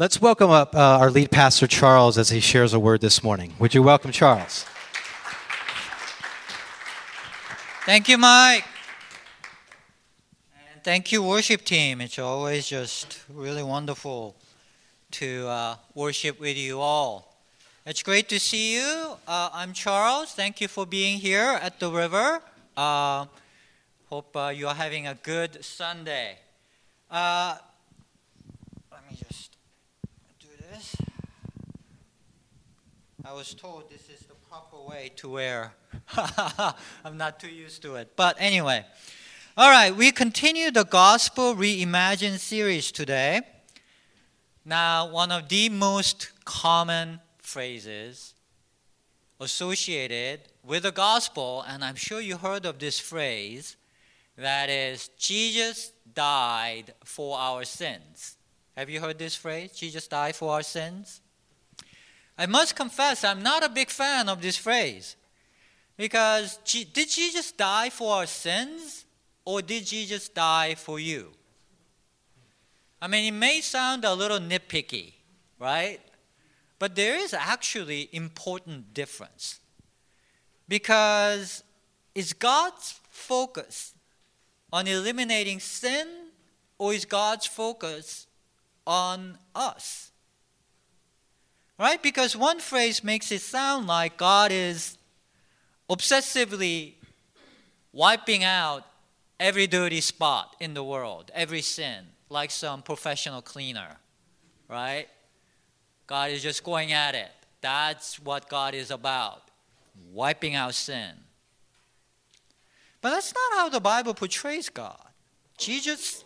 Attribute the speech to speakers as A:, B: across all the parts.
A: Let's welcome up uh, our lead pastor, Charles, as he shares a word this morning. Would you welcome Charles?
B: Thank you, Mike. And thank you, worship team. It's always just really wonderful to uh, worship with you all. It's great to see you. Uh, I'm Charles. Thank you for being here at the river. Uh, hope uh, you are having a good Sunday. Uh, let me just do this. I was told this is the proper way to wear. I'm not too used to it. But anyway. All right, we continue the Gospel Reimagined series today. Now, one of the most common phrases associated with the gospel, and I'm sure you heard of this phrase, that is, Jesus died for our sins. Have you heard this phrase? Jesus died for our sins? I must confess, I'm not a big fan of this phrase. Because did Jesus die for our sins? Or did Jesus die for you? I mean, it may sound a little nitpicky, right? But there is actually important difference. Because is God's focus on eliminating sin or is God's focus on us? Right? Because one phrase makes it sound like God is obsessively wiping out every dirty spot in the world, every sin, like some professional cleaner, right? God is just going at it. That's what God is about wiping out sin. But that's not how the Bible portrays God. Jesus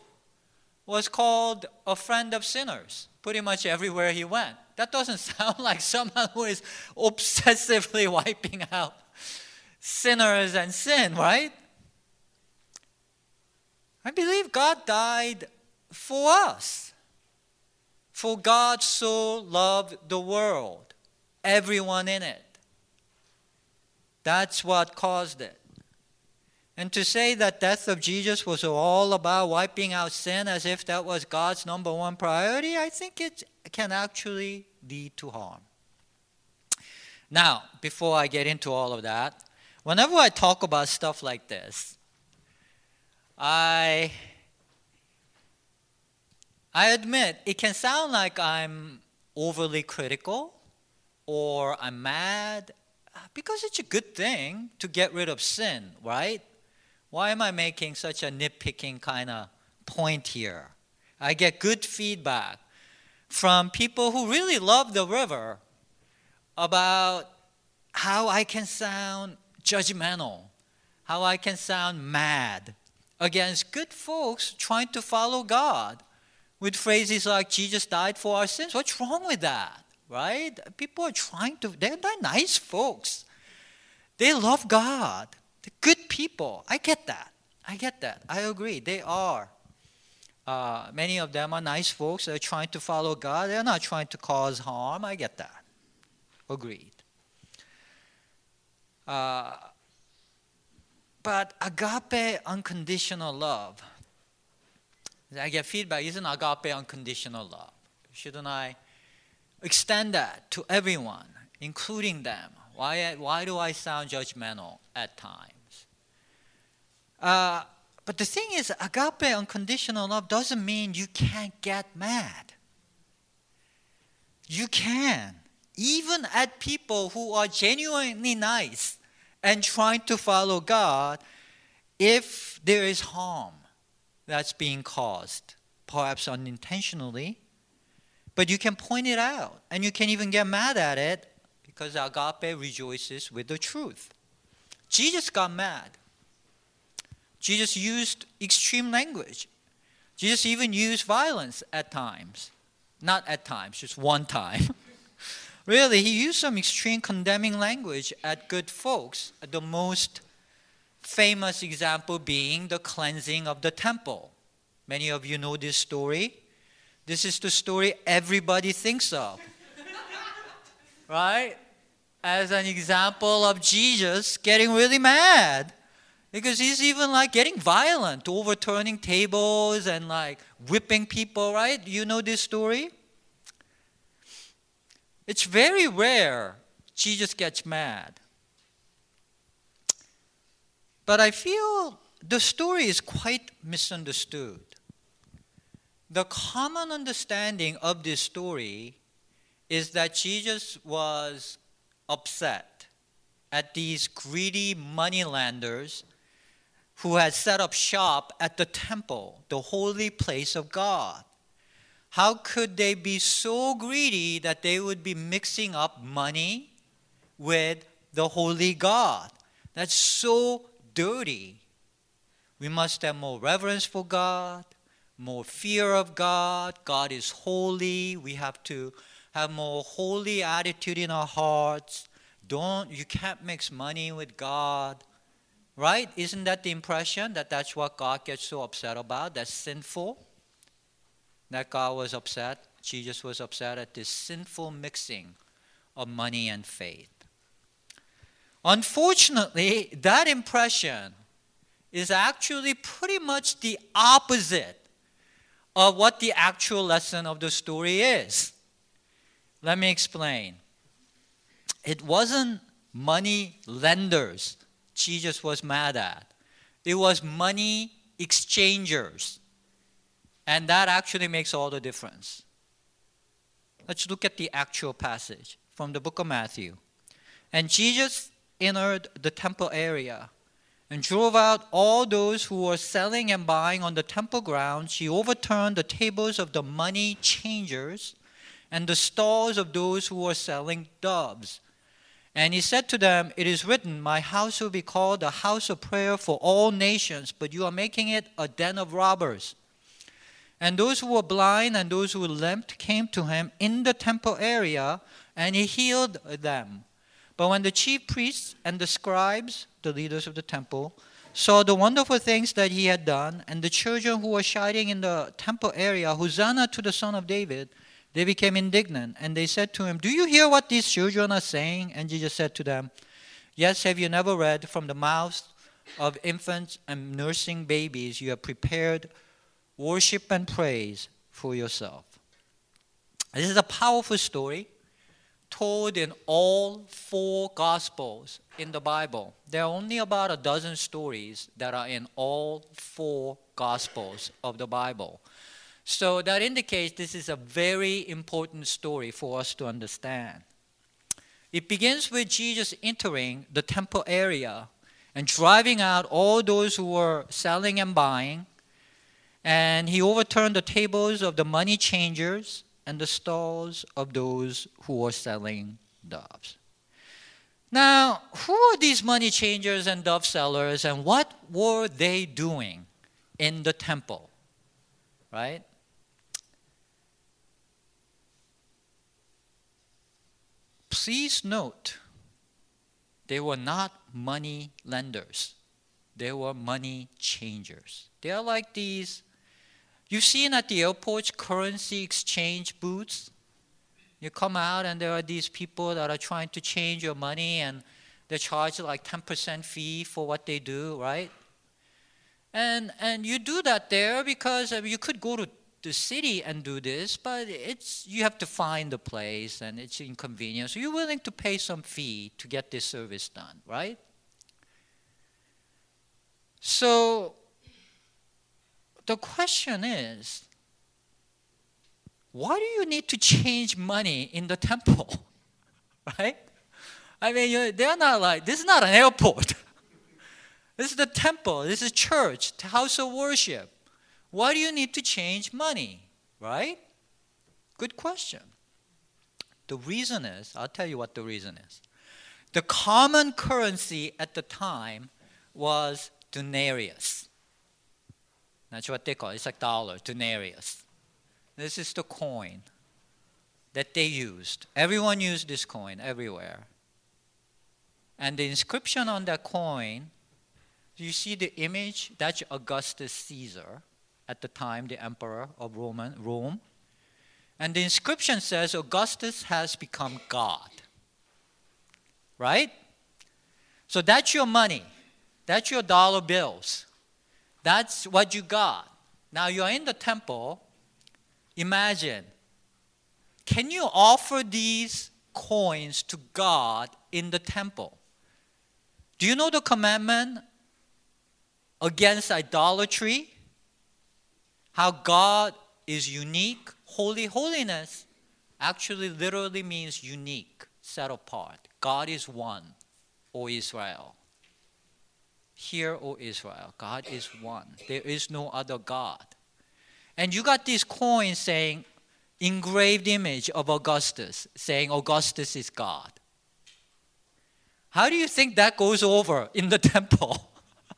B: was called a friend of sinners pretty much everywhere he went. That doesn't sound like someone who is obsessively wiping out sinners and sin, right? I believe God died for us. For God so loved the world, everyone in it. That's what caused it. And to say that death of Jesus was all about wiping out sin as if that was God's number one priority, I think it can actually lead to harm. Now, before I get into all of that, whenever I talk about stuff like this, I I admit it can sound like I'm overly critical or I'm mad because it's a good thing to get rid of sin, right? Why am I making such a nitpicking kind of point here? I get good feedback from people who really love the river about how I can sound judgmental, how I can sound mad against good folks trying to follow God with phrases like Jesus died for our sins. What's wrong with that? Right? People are trying to, they're, they're nice folks. They love God. They're good people. I get that. I get that. I agree. They are. Uh, many of them are nice folks. They're trying to follow God. They're not trying to cause harm. I get that. Agreed. Uh, but agape unconditional love, I get feedback, isn't agape unconditional love? Shouldn't I extend that to everyone, including them? Why, why do I sound judgmental at times? Uh, but the thing is, agape unconditional love doesn't mean you can't get mad. You can, even at people who are genuinely nice and trying to follow God if there is harm that's being caused, perhaps unintentionally. But you can point it out and you can even get mad at it because agape rejoices with the truth. Jesus got mad. Jesus used extreme language. Jesus even used violence at times. Not at times, just one time. Really, he used some extreme condemning language at good folks, the most famous example being the cleansing of the temple. Many of you know this story. This is the story everybody thinks of. right? As an example of Jesus getting really mad. Because he's even like getting violent, overturning tables and like whipping people, right? You know this story? It's very rare Jesus gets mad. But I feel the story is quite misunderstood. The common understanding of this story is that Jesus was upset at these greedy moneylenders who had set up shop at the temple, the holy place of God. How could they be so greedy that they would be mixing up money with the holy God? That's so dirty. We must have more reverence for God, more fear of God. God is holy. We have to have more holy attitude in our hearts. Don't you can't mix money with God. Right? Isn't that the impression that that's what God gets so upset about? That's sinful. That God was upset, Jesus was upset at this sinful mixing of money and faith. Unfortunately, that impression is actually pretty much the opposite of what the actual lesson of the story is. Let me explain. It wasn't money lenders Jesus was mad at, it was money exchangers. And that actually makes all the difference. Let's look at the actual passage from the book of Matthew. And Jesus entered the temple area and drove out all those who were selling and buying on the temple grounds. He overturned the tables of the money changers and the stalls of those who were selling doves. And he said to them, It is written, My house will be called a house of prayer for all nations, but you are making it a den of robbers. And those who were blind and those who were limped came to him in the temple area, and he healed them. But when the chief priests and the scribes, the leaders of the temple, saw the wonderful things that he had done, and the children who were shouting in the temple area, Hosanna to the Son of David, they became indignant, and they said to him, Do you hear what these children are saying? And Jesus said to them, Yes, have you never read from the mouths of infants and nursing babies, you have prepared worship and praise for yourself? This is a powerful story told in all four Gospels in the Bible. There are only about a dozen stories that are in all four Gospels of the Bible. So that indicates this is a very important story for us to understand. It begins with Jesus entering the temple area and driving out all those who were selling and buying. And he overturned the tables of the money changers and the stalls of those who were selling doves. Now, who are these money changers and dove sellers, and what were they doing in the temple? Right? Please note, they were not money lenders, they were money changers. They are like these You've seen at the airports currency exchange booths. You come out and there are these people that are trying to change your money and they charge like 10% fee for what they do, right? And, and you do that there because mean, you could go to the city and do this, but it's, you have to find the place and it's inconvenient. So you're willing to pay some fee to get this service done, right? So the question is why do you need to change money in the temple? right? I mean, they're not like, this is not an airport. this is the temple, this is church, house of worship. Why do you need to change money? Right? Good question. The reason is, I'll tell you what the reason is. The common currency at the time was denarius. That's what they call it. It's like dollar, denarius. This is the coin that they used. Everyone used this coin everywhere. And the inscription on that coin, you see the image? That's Augustus Caesar at the time, the emperor of Roman, Rome. And the inscription says Augustus has become God. Right? So that's your money. That's your dollar bills. That's what you got. Now you're in the temple. Imagine. Can you offer these coins to God in the temple. Do you know the commandment against idolatry? How God is unique, holy, holiness actually literally means unique, set apart. God is one, O Israel. Hear, O Israel, God is one. There is no other God. And you got these coins saying, engraved image of Augustus, saying Augustus is God. How do you think that goes over in the temple?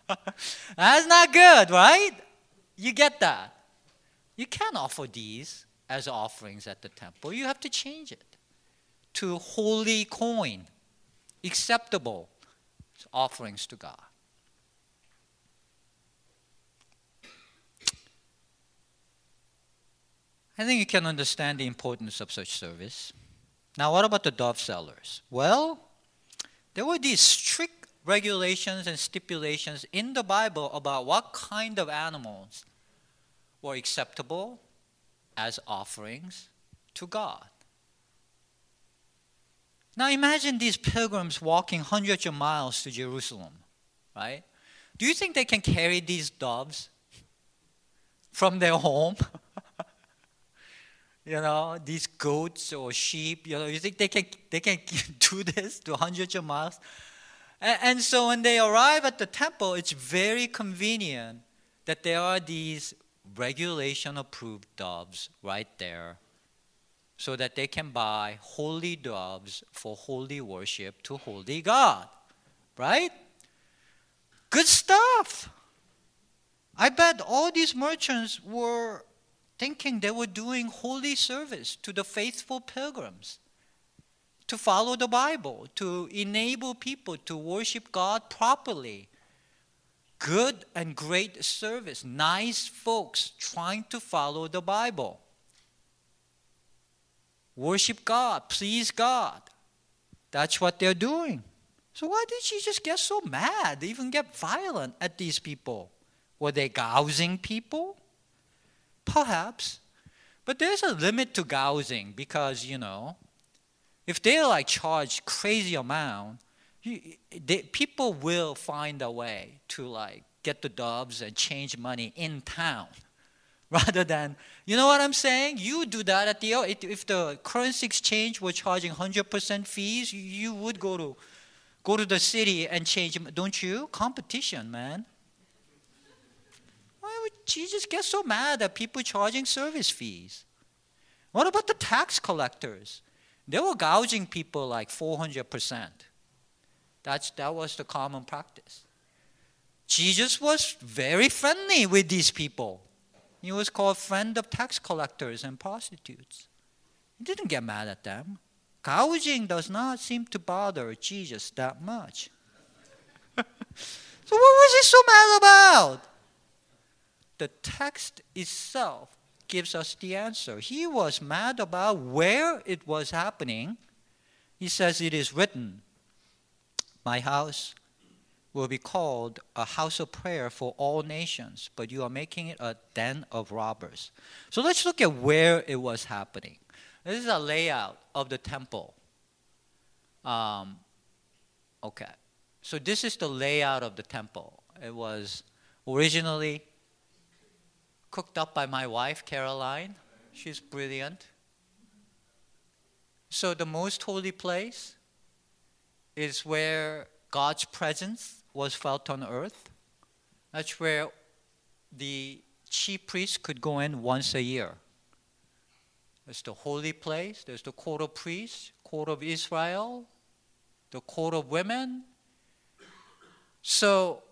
B: That's not good, right? You get that. You can't offer these as offerings at the temple. You have to change it to holy coin, acceptable offerings to God. I think you can understand the importance of such service. Now, what about the dove sellers? Well, there were these strict regulations and stipulations in the Bible about what kind of animals were acceptable as offerings to God. Now imagine these pilgrims walking hundreds of miles to Jerusalem, right? Do you think they can carry these doves from their home? you know, these goats or sheep, you know, you think they can, they can do this to hundreds of miles? And, and so when they arrive at the temple, it's very convenient that there are these regulation approved doves right there so that they can buy holy doves for holy worship to holy God. Right? Good stuff. I bet all these merchants were thinking they were doing holy service to the faithful pilgrims to follow the Bible, to enable people to worship God properly. Good and great service, nice folks trying to follow the Bible. Worship God, please God. That's what they're doing. So why did Jesus get so mad, even get violent at these people? Were they gouging people? Perhaps. But there's a limit to gouging because, you know, if they like charge crazy amount, they, people will find a way to like get the doves and change money in town rather than you know what i'm saying? You do that at the if the currency exchange were charging 100% fees you would go to go to the city and change don't you? Competition man. Why would jesus get so mad at people charging service fees? What about the tax collectors? They were gouging people like 400% that's, that was the common practice jesus was very friendly with these people he was called friend of tax collectors and prostitutes. He didn't get mad at them. Gouging does not seem to bother Jesus that much. so what was he so mad about? The text itself gives us the answer. He was mad about where it was happening. He says it is written, My house will be called a house of prayer for all nations, but you are making it a den of robbers. So let's look at where it was happening. This is a layout of the temple. Um, okay, so this is the layout of the temple. It was originally cooked up by my wife, Caroline. She's brilliant. So the most holy place is where God's presence was felt on earth. That's where the chief priest could go in once a year. There's the holy place, there's the court of priests, court of Israel, the court of women. So,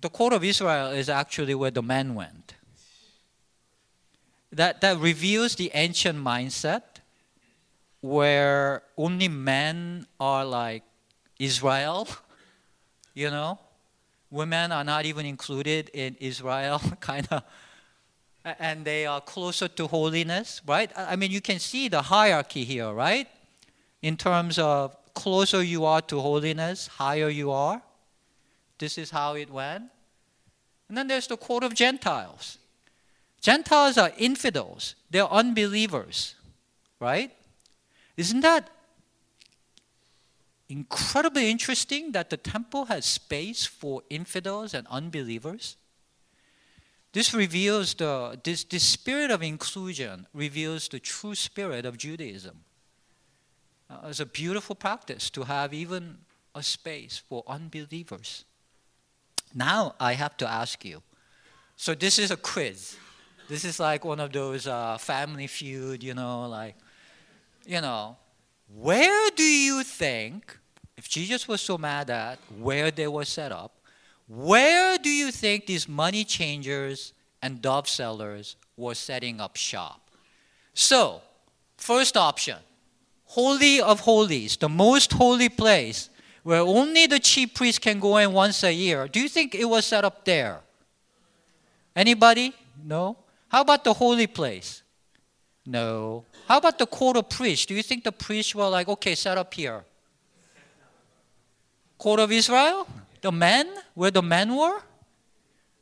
B: the court of Israel is actually where the men went. That, that reveals the ancient mindset where only men are like Israel you know? Women are not even included in israel kind of. And they are closer to holiness right? I mean you can see the hierarchy here right? In terms of closer you are to holiness higher you are. This is how it went. And then there's the court of gentiles. Gentiles are infidels. They're unbelievers right Isn't that incredibly interesting that the temple has space for infidels and unbelievers? This reveals the this, this spirit of inclusion reveals the true spirit of Judaism. Uh, it's a beautiful practice to have even a space for unbelievers. Now I have to ask you. So this is a quiz. This is like one of those uh, family feud, you know, like, you know, where do you think, if Jesus was so mad at where they were set up, where do you think these money changers and dove sellers were setting up shop? So, first option, Holy of Holies, the most holy place where only the chief priest can go in once a year. Do you think it was set up there? Anybody? No? How about the holy place? No. How about the court of priests? Do you think the priests were like, okay, set up here? Court of Israel? The men? Where the men were?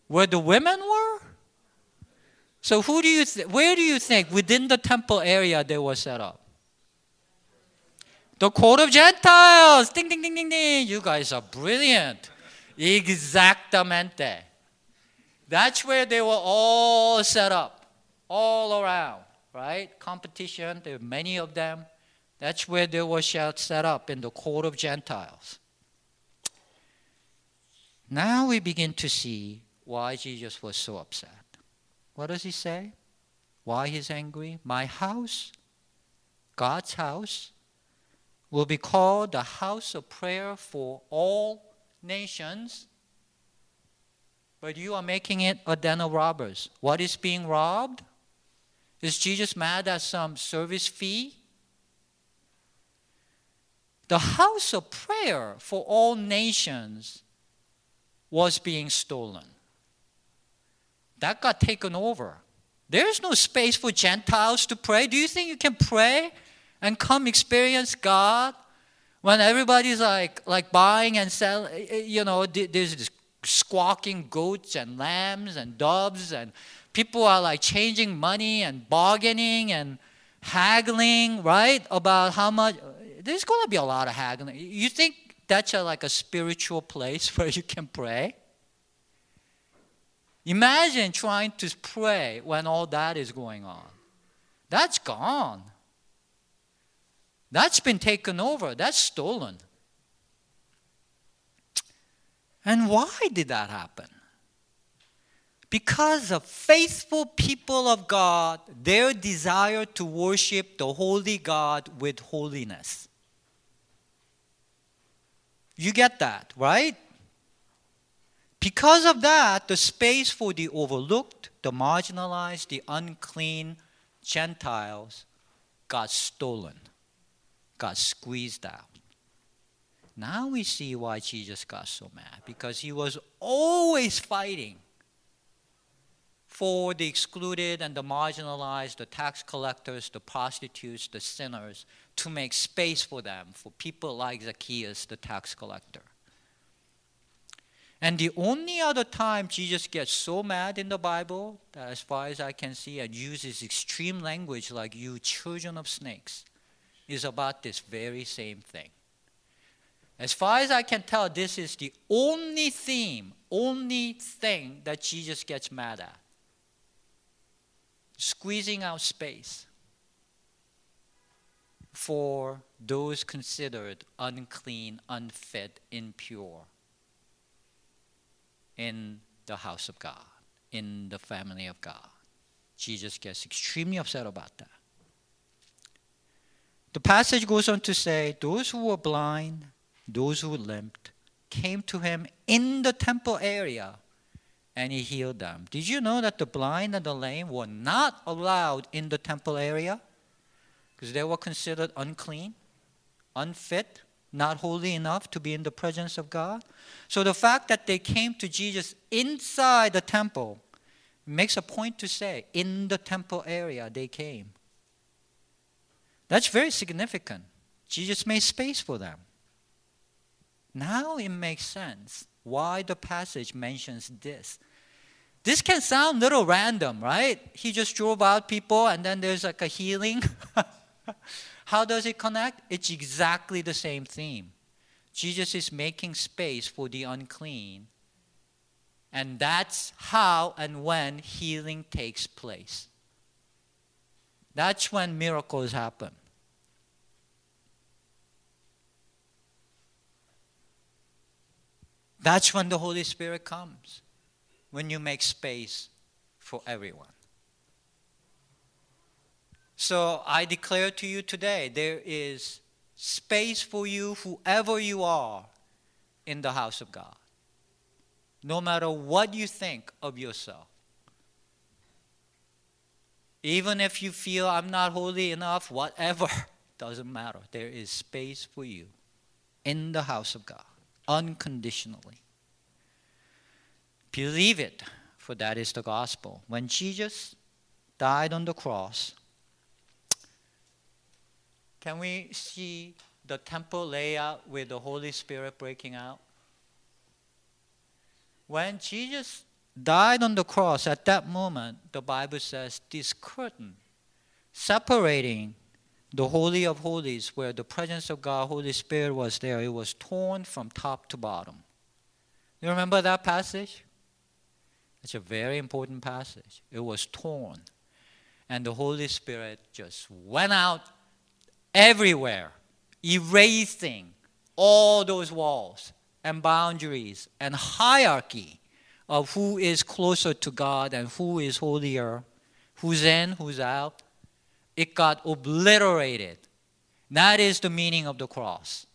B: Where the women were? So who do you th- where do you think within the temple area they were set up? The court of Gentiles. Ding ding ding ding ding. You guys are brilliant. Exactamente. That's where they were all set up, all around, right? Competition, there are many of them. That's where they were set up in the court of Gentiles. Now we begin to see why Jesus was so upset. What does he say? Why he's angry? My house, God's house, will be called the house of prayer for all nations. But you are making it a den of robbers. What is being robbed? Is Jesus mad at some service fee? The house of prayer for all nations was being stolen. That got taken over. There's no space for Gentiles to pray. Do you think you can pray and come experience God when everybody's like like buying and selling? You know, there's this squawking goats and lambs and doves and people are like changing money and bargaining and haggling, right? About how much. There's going to be a lot of haggling. You think that's a, like a spiritual place where you can pray? Imagine trying to pray when all that is going on. That's gone. That's been taken over. That's stolen. And why did that happen? Because of faithful people of God, their desire to worship the holy God with holiness. You get that, right? Because of that, the space for the overlooked, the marginalized, the unclean Gentiles got stolen, got squeezed out. Now we see why Jesus got so mad because he was always fighting for the excluded and the marginalized, the tax collectors, the prostitutes, the sinners, to make space for them, for people like Zacchaeus, the tax collector. And the only other time Jesus gets so mad in the Bible, as far as I can see, and uses extreme language like you children of snakes, is about this very same thing. As far as I can tell, this is the only theme, only thing that Jesus gets mad at. Squeezing out space for those considered unclean, unfit, impure in the house of God, in the family of God. Jesus gets extremely upset about that. The passage goes on to say, Those who were blind, those who limped, came to him in the temple area and he healed them. Did you know that the blind and the lame were not allowed in the temple area? Because they were considered unclean, unfit, not holy enough to be in the presence of God. So the fact that they came to Jesus inside the temple makes a point to say, in the temple area they came. That's very significant. Jesus made space for them. Now it makes sense why the passage mentions this. This can sound a little random, right? He just drove out people and then there's like a healing. How does it connect? It's exactly the same theme. Jesus is making space for the unclean. And that's how and when healing takes place. That's when miracles happen. That's when the Holy Spirit comes, when you make space for everyone. So I declare to you today there is space for you, whoever you are, in the house of God. No matter what you think of yourself. Even if you feel I'm not holy enough, whatever, doesn't matter. There is space for you in the house of God unconditionally. Believe it, for that is the gospel. When Jesus died on the cross, can we see the temple layout with the Holy Spirit breaking out? When Jesus died on the cross, at that moment, the Bible says this curtain separating the Holy of Holies, where the presence of God, Holy Spirit was there, it was torn from top to bottom. You remember that passage? It's a very important passage. It was torn. And the Holy Spirit just went out everywhere, erasing all those walls and boundaries and hierarchy of who is closer to God and who is holier, who's in, who's out it got obliterated. That is the meaning of the cross.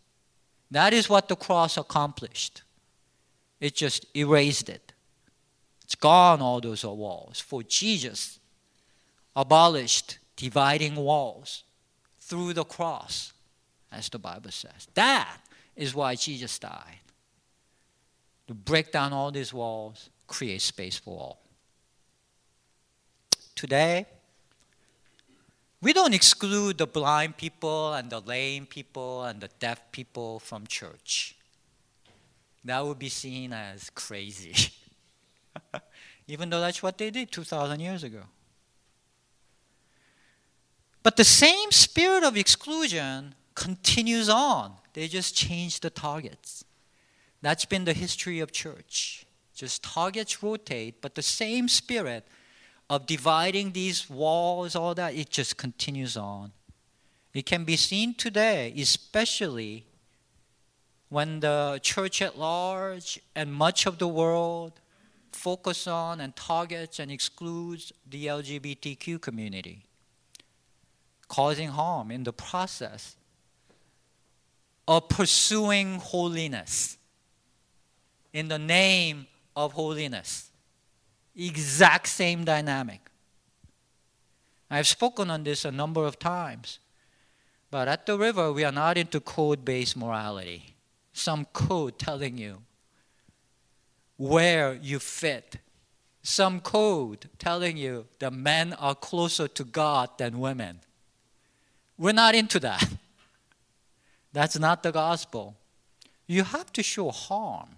B: That is what the cross accomplished. It just erased it. It's gone, all those walls. For Jesus abolished dividing walls through the cross, as the Bible says. That is why Jesus died. To break down all these walls, create space for all. Today, we don't exclude the blind people and the lame people and the deaf people from church. That would be seen as crazy. Even though that's what they did 2,000 years ago. But the same spirit of exclusion continues on. They just change the targets. That's been the history of church. Just targets rotate, but the same spirit of dividing these walls, all that, it just continues on. It can be seen today, especially when the church at large and much of the world focus on and targets and excludes the LGBTQ community, causing harm in the process of pursuing holiness in the name of holiness. Exact same dynamic. I've spoken on this a number of times. But at the river, we are not into code based morality. Some code telling you where you fit. Some code telling you that men are closer to God than women. We're not into that. That's not the gospel. You have to show harm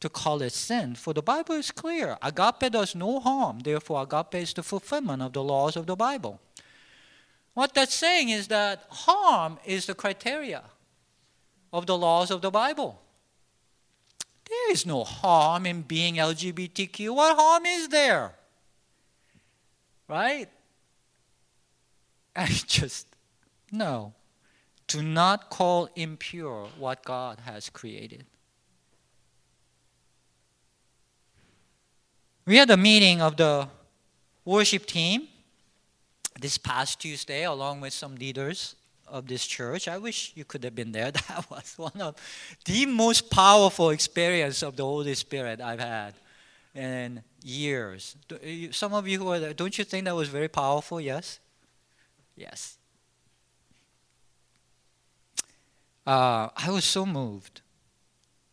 B: to call it sin, for the Bible is clear. Agape does no harm, therefore, agape is the fulfillment of the laws of the Bible. What that's saying is that harm is the criteria of the laws of the Bible. There is no harm in being LGBTQ. What harm is there? Right? I just, no. Do not call impure what God has created. We had a meeting of the worship team this past Tuesday, along with some leaders of this church. I wish you could have been there. That was one of the most powerful experience of the Holy Spirit I've had in years. Some of you who are there, don't you think that was very powerful? Yes? Yes. Uh, I was so moved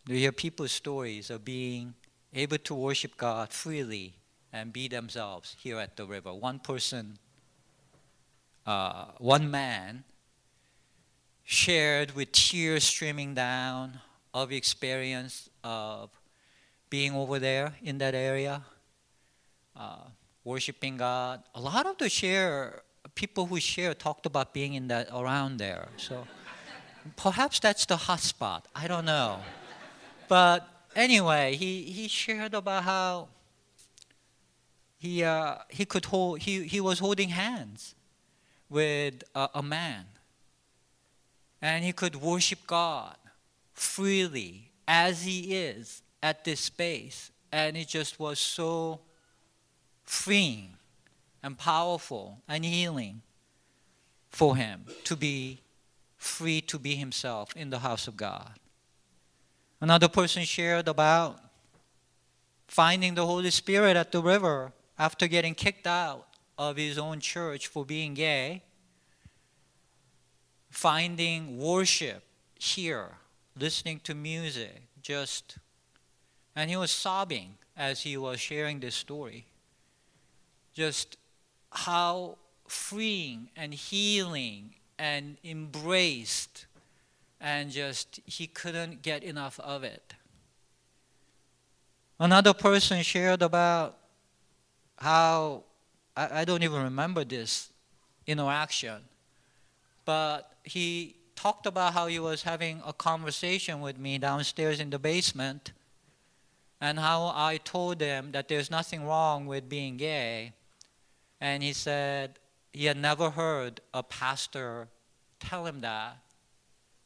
B: to hear people's stories of being able to worship God freely and be themselves here at the river. One person, uh, one man, shared with tears streaming down of experience of being over there in that area, uh, worshiping God. A lot of the share people who share talked about being in that around there. So perhaps that's the hot spot. I don't know. But anyway, he, he shared about how he, uh, he could hold he, he was holding hands with a, a man and he could worship God freely as he is at this space and it just was so freeing and powerful and healing for him to be free to be himself in the house of God. Another person shared about finding the Holy Spirit at the river after getting kicked out of his own church for being gay, finding worship here, listening to music, just, and he was sobbing as he was sharing this story. Just how freeing and healing and embraced, and just he couldn't get enough of it. Another person shared about how I, I don't even remember this interaction, but he talked about how he was having a conversation with me downstairs in the basement and how I told him that there's nothing wrong with being gay. And he said he had never heard a pastor tell him that.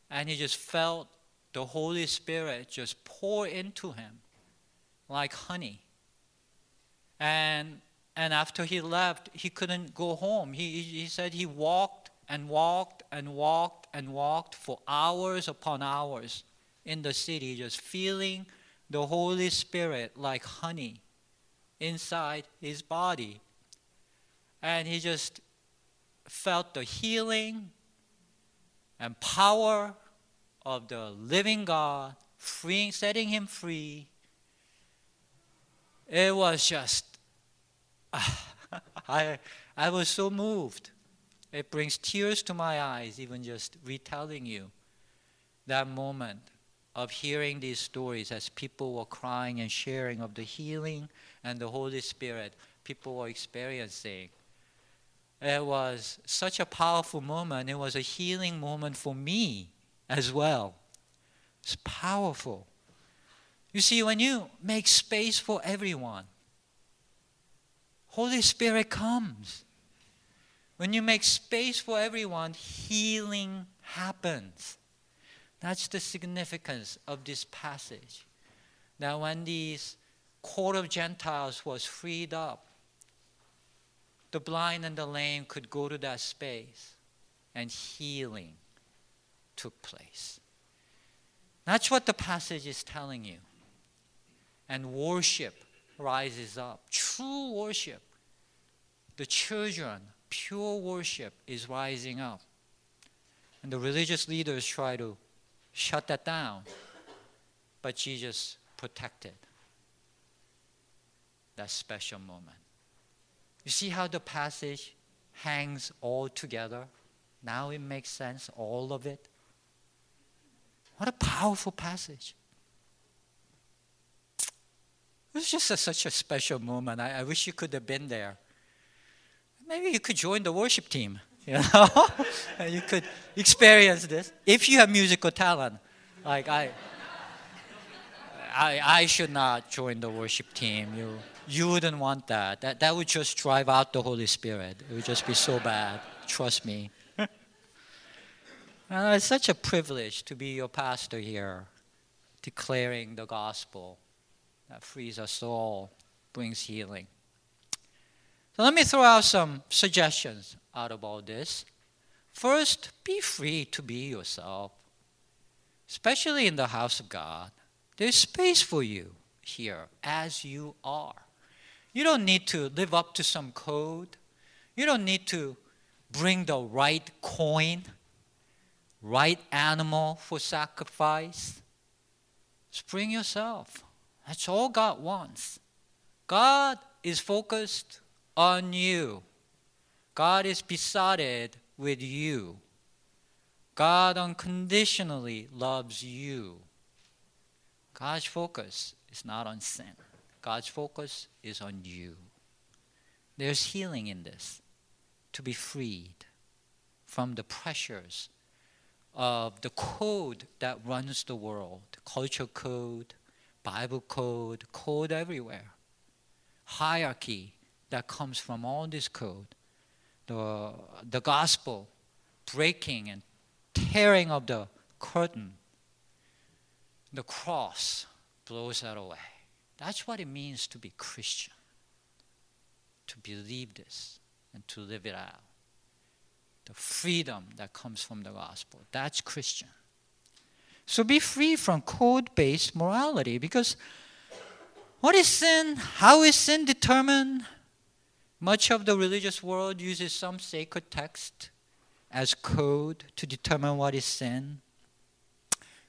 B: And he just felt the Holy Spirit just pour into him like honey. And, and after he left, he couldn't go home. He, he said he walked and walked and walked and walked for hours upon hours in the city, just feeling the Holy Spirit like honey inside his body. And he just felt the healing and power of the living God, freeing, setting him free. It was just, I, I was so moved. It brings tears to my eyes, even just retelling you that moment of hearing these stories as people were crying and sharing of the healing and the Holy Spirit people were experiencing. It was such a powerful moment. It was a healing moment for me as well. It's powerful. You see, when you make space for everyone, Holy Spirit comes. When you make space for everyone, healing happens. That's the significance of this passage. That when these court of Gentiles was freed up, the blind and the lame could go to that space and healing took place. That's what the passage is telling you. And worship rises up. True worship. The children, pure worship is rising up. And the religious leaders try to shut that down. But Jesus protected that special moment. You see how the passage hangs all together? Now it makes sense, all of it. What a powerful passage. It was just a, such a special moment. I, I wish you could have been there. Maybe you could join the worship team. You know, you could experience this if you have musical talent. Like I, I, I should not join the worship team. You, you wouldn't want that. That, that would just drive out the Holy Spirit. It would just be so bad. Trust me. it's such a privilege to be your pastor here, declaring the gospel that frees us all, brings healing. So let me throw out some suggestions out of all this. First, be free to be yourself, especially in the house of God. There's space for you here as you are. You don't need to live up to some code. You don't need to bring the right coin, right animal for sacrifice. Just bring yourself. That's all God wants. God is focused on you. God is besotted with you. God unconditionally loves you. God's focus is not on sin. God's focus is on you. There's healing in this to be freed from the pressures of the code that runs the world culture code, Bible code, code everywhere, hierarchy that comes from all this code, the, the gospel breaking and tearing of the curtain, the cross blows that away. That's what it means to be Christian, to believe this and to live it out. The freedom that comes from the gospel. That's Christian. So be free from code based morality because what is sin? How is sin determined? Much of the religious world uses some sacred text as code to determine what is sin,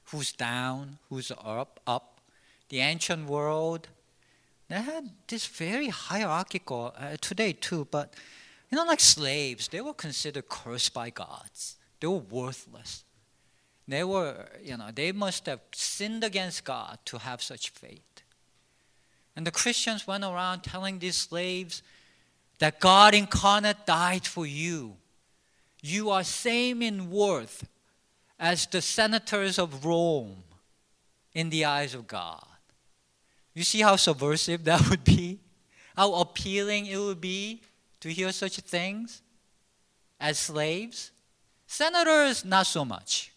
B: who's down, who's up, up. The ancient world, they had this very hierarchical, uh, today too, but you know, like slaves, they were considered cursed by gods. They were worthless. They were, you know, they must have sinned against God to have such fate. And the Christians went around telling these slaves that God incarnate died for you. You are same in worth as the senators of Rome in the eyes of God. You see how subversive that would be? How appealing it would be to hear such things as slaves? Senators, not so much.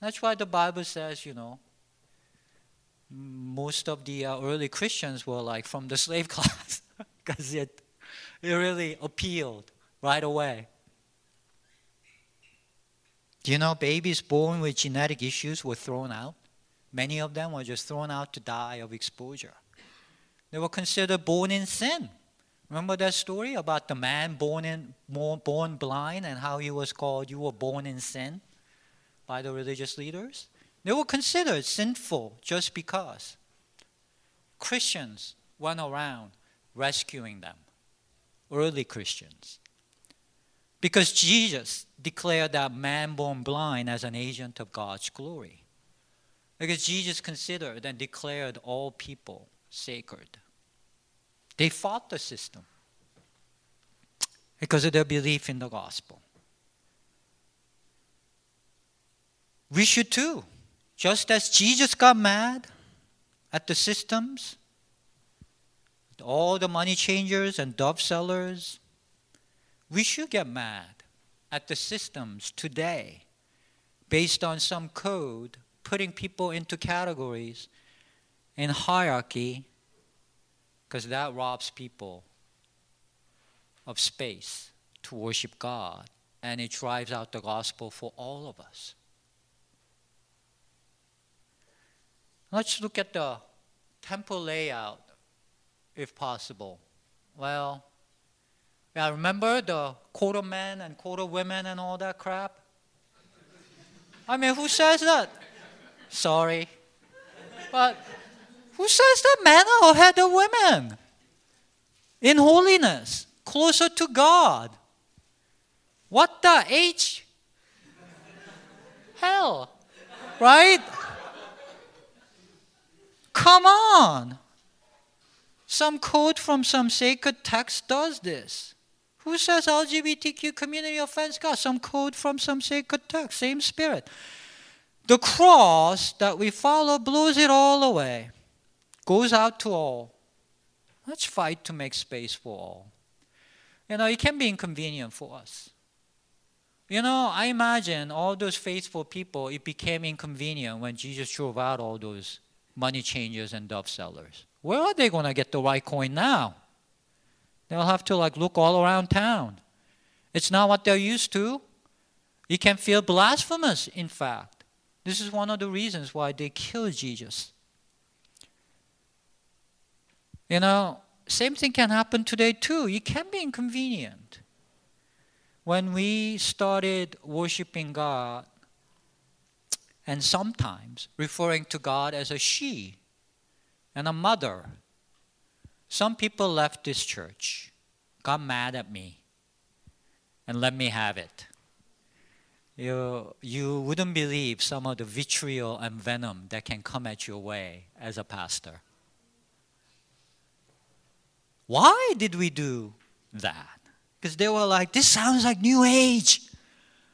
B: That's why the Bible says, you know, most of the uh, early Christians were like from the slave class because it, it really appealed right away. You know babies born with genetic issues were thrown out? Many of them were just thrown out to die of exposure. They were considered born in sin. Remember that story about the man born in born blind and how he was called you were born in sin by the religious leaders? They were considered sinful just because. Christians went around rescuing them, early Christians. Because Jesus declared that man born blind as an agent of God's glory. Because Jesus considered and declared all people sacred. They fought the system because of their belief in the gospel. We should too. Just as Jesus got mad at the systems, all the money changers and dove sellers, we should get mad at the systems today based on some code putting people into categories and hierarchy because that robs people of space to worship God and it drives out the gospel for all of us. Let's look at the temple layout if possible. Well, yeah, remember the court of men and court of women and all that crap? I mean, who says that? Sorry. But who says that men are ahead of women? In holiness, closer to God. What the H? Hell. Right? Come on. Some code from some sacred text does this. Who says LGBTQ community offends God? Some code from some sacred text, same spirit. The cross that we follow blows it all away, goes out to all. Let's fight to make space for all. You know, it can be inconvenient for us. You know, I imagine all those faithful people, it became inconvenient when Jesus drove out all those money changers and dove sellers. Where are they going to get the right coin now? They'll have to like look all around town. It's not what they're used to. You can feel blasphemous, in fact. This is one of the reasons why they killed Jesus. You know, same thing can happen today too. It can be inconvenient. When we started worshiping God, and sometimes referring to God as a she and a mother, some people left this church, got mad at me, and let me have it you, you wouldn't believe some of the vitriol and venom that can come at your way as a pastor. Why did we do that? Because they were like, this sounds like New Age.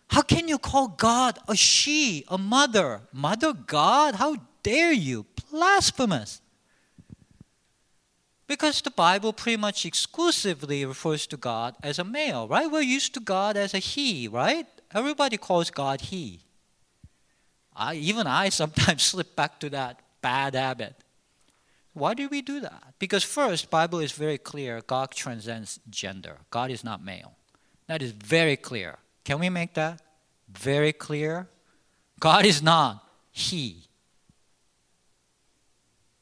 B: How can you call God a she, a mother? Mother God? How dare you? Blasphemous. Because the Bible pretty much exclusively refers to God as a male, right? We're used to God as a he, right? Everybody calls God he. I, even I sometimes slip back to that bad habit. Why do we do that? Because first, Bible is very clear. God transcends gender. God is not male. That is very clear. Can we make that very clear? God is not he.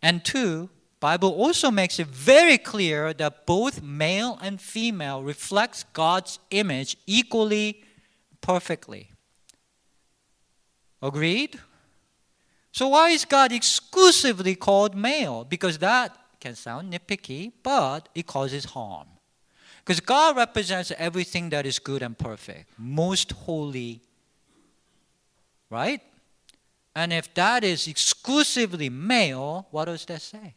B: And two, Bible also makes it very clear that both male and female reflects God's image equally perfectly. Agreed? So why is God exclusively called male? Because that can sound nitpicky, but it causes harm. Because God represents everything that is good and perfect, most holy, right? And if that is exclusively male, what does that say?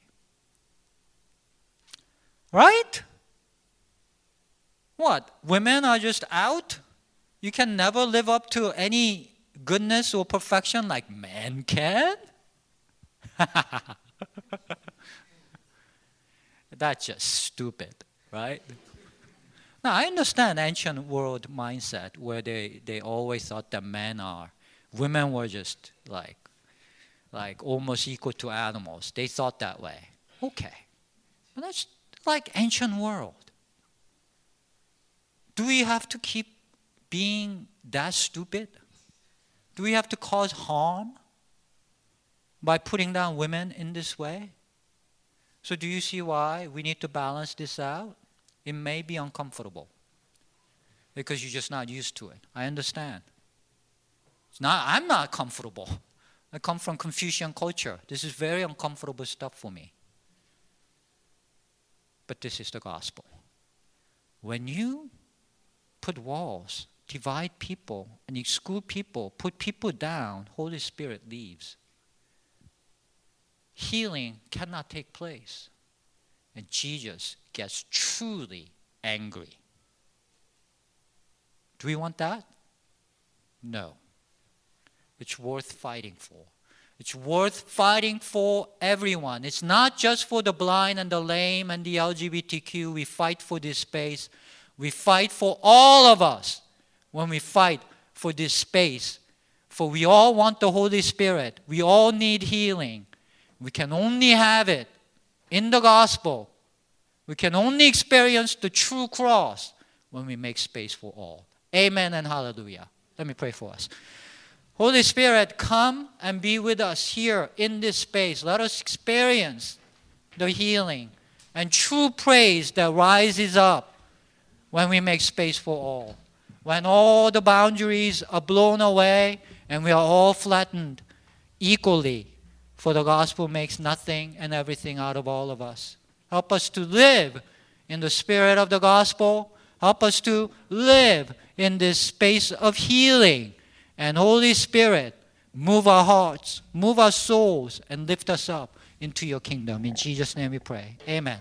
B: Right? What? Women are just out? You can never live up to any goodness or perfection like man can? That's just stupid, right? Now, I understand ancient world mindset where they, they always thought that men are, women were just like, like almost equal to animals. They thought that way. Okay. But that's like ancient world. Do we have to keep being that stupid? Do we have to cause harm by putting down women in this way? So, do you see why we need to balance this out? It may be uncomfortable because you're just not used to it. I understand. It's not, I'm not comfortable. I come from Confucian culture. This is very uncomfortable stuff for me. But this is the gospel. When you put walls divide people and exclude people, put people down, Holy Spirit leaves. Healing cannot take place. And Jesus gets truly angry. Do we want that? No. It's worth fighting for. It's worth fighting for everyone. It's not just for the blind and the lame and the LGBTQ. We fight for this space. We fight for all of us when we fight for this space. For we all want the Holy Spirit. We all need healing. We can only have it in the gospel. We can only experience the true cross when we make space for all. Amen and hallelujah. Let me pray for us. Holy Spirit, come and be with us here in this space. Let us experience the healing and true praise that rises up when we make space for all when all the boundaries are blown away and we are all flattened equally, for the gospel makes nothing and everything out of all of us. Help us to live in the spirit of the gospel. Help us to live in this space of healing. And Holy Spirit, move our hearts, move our souls, and lift us up into your kingdom. In Jesus' name we pray. Amen.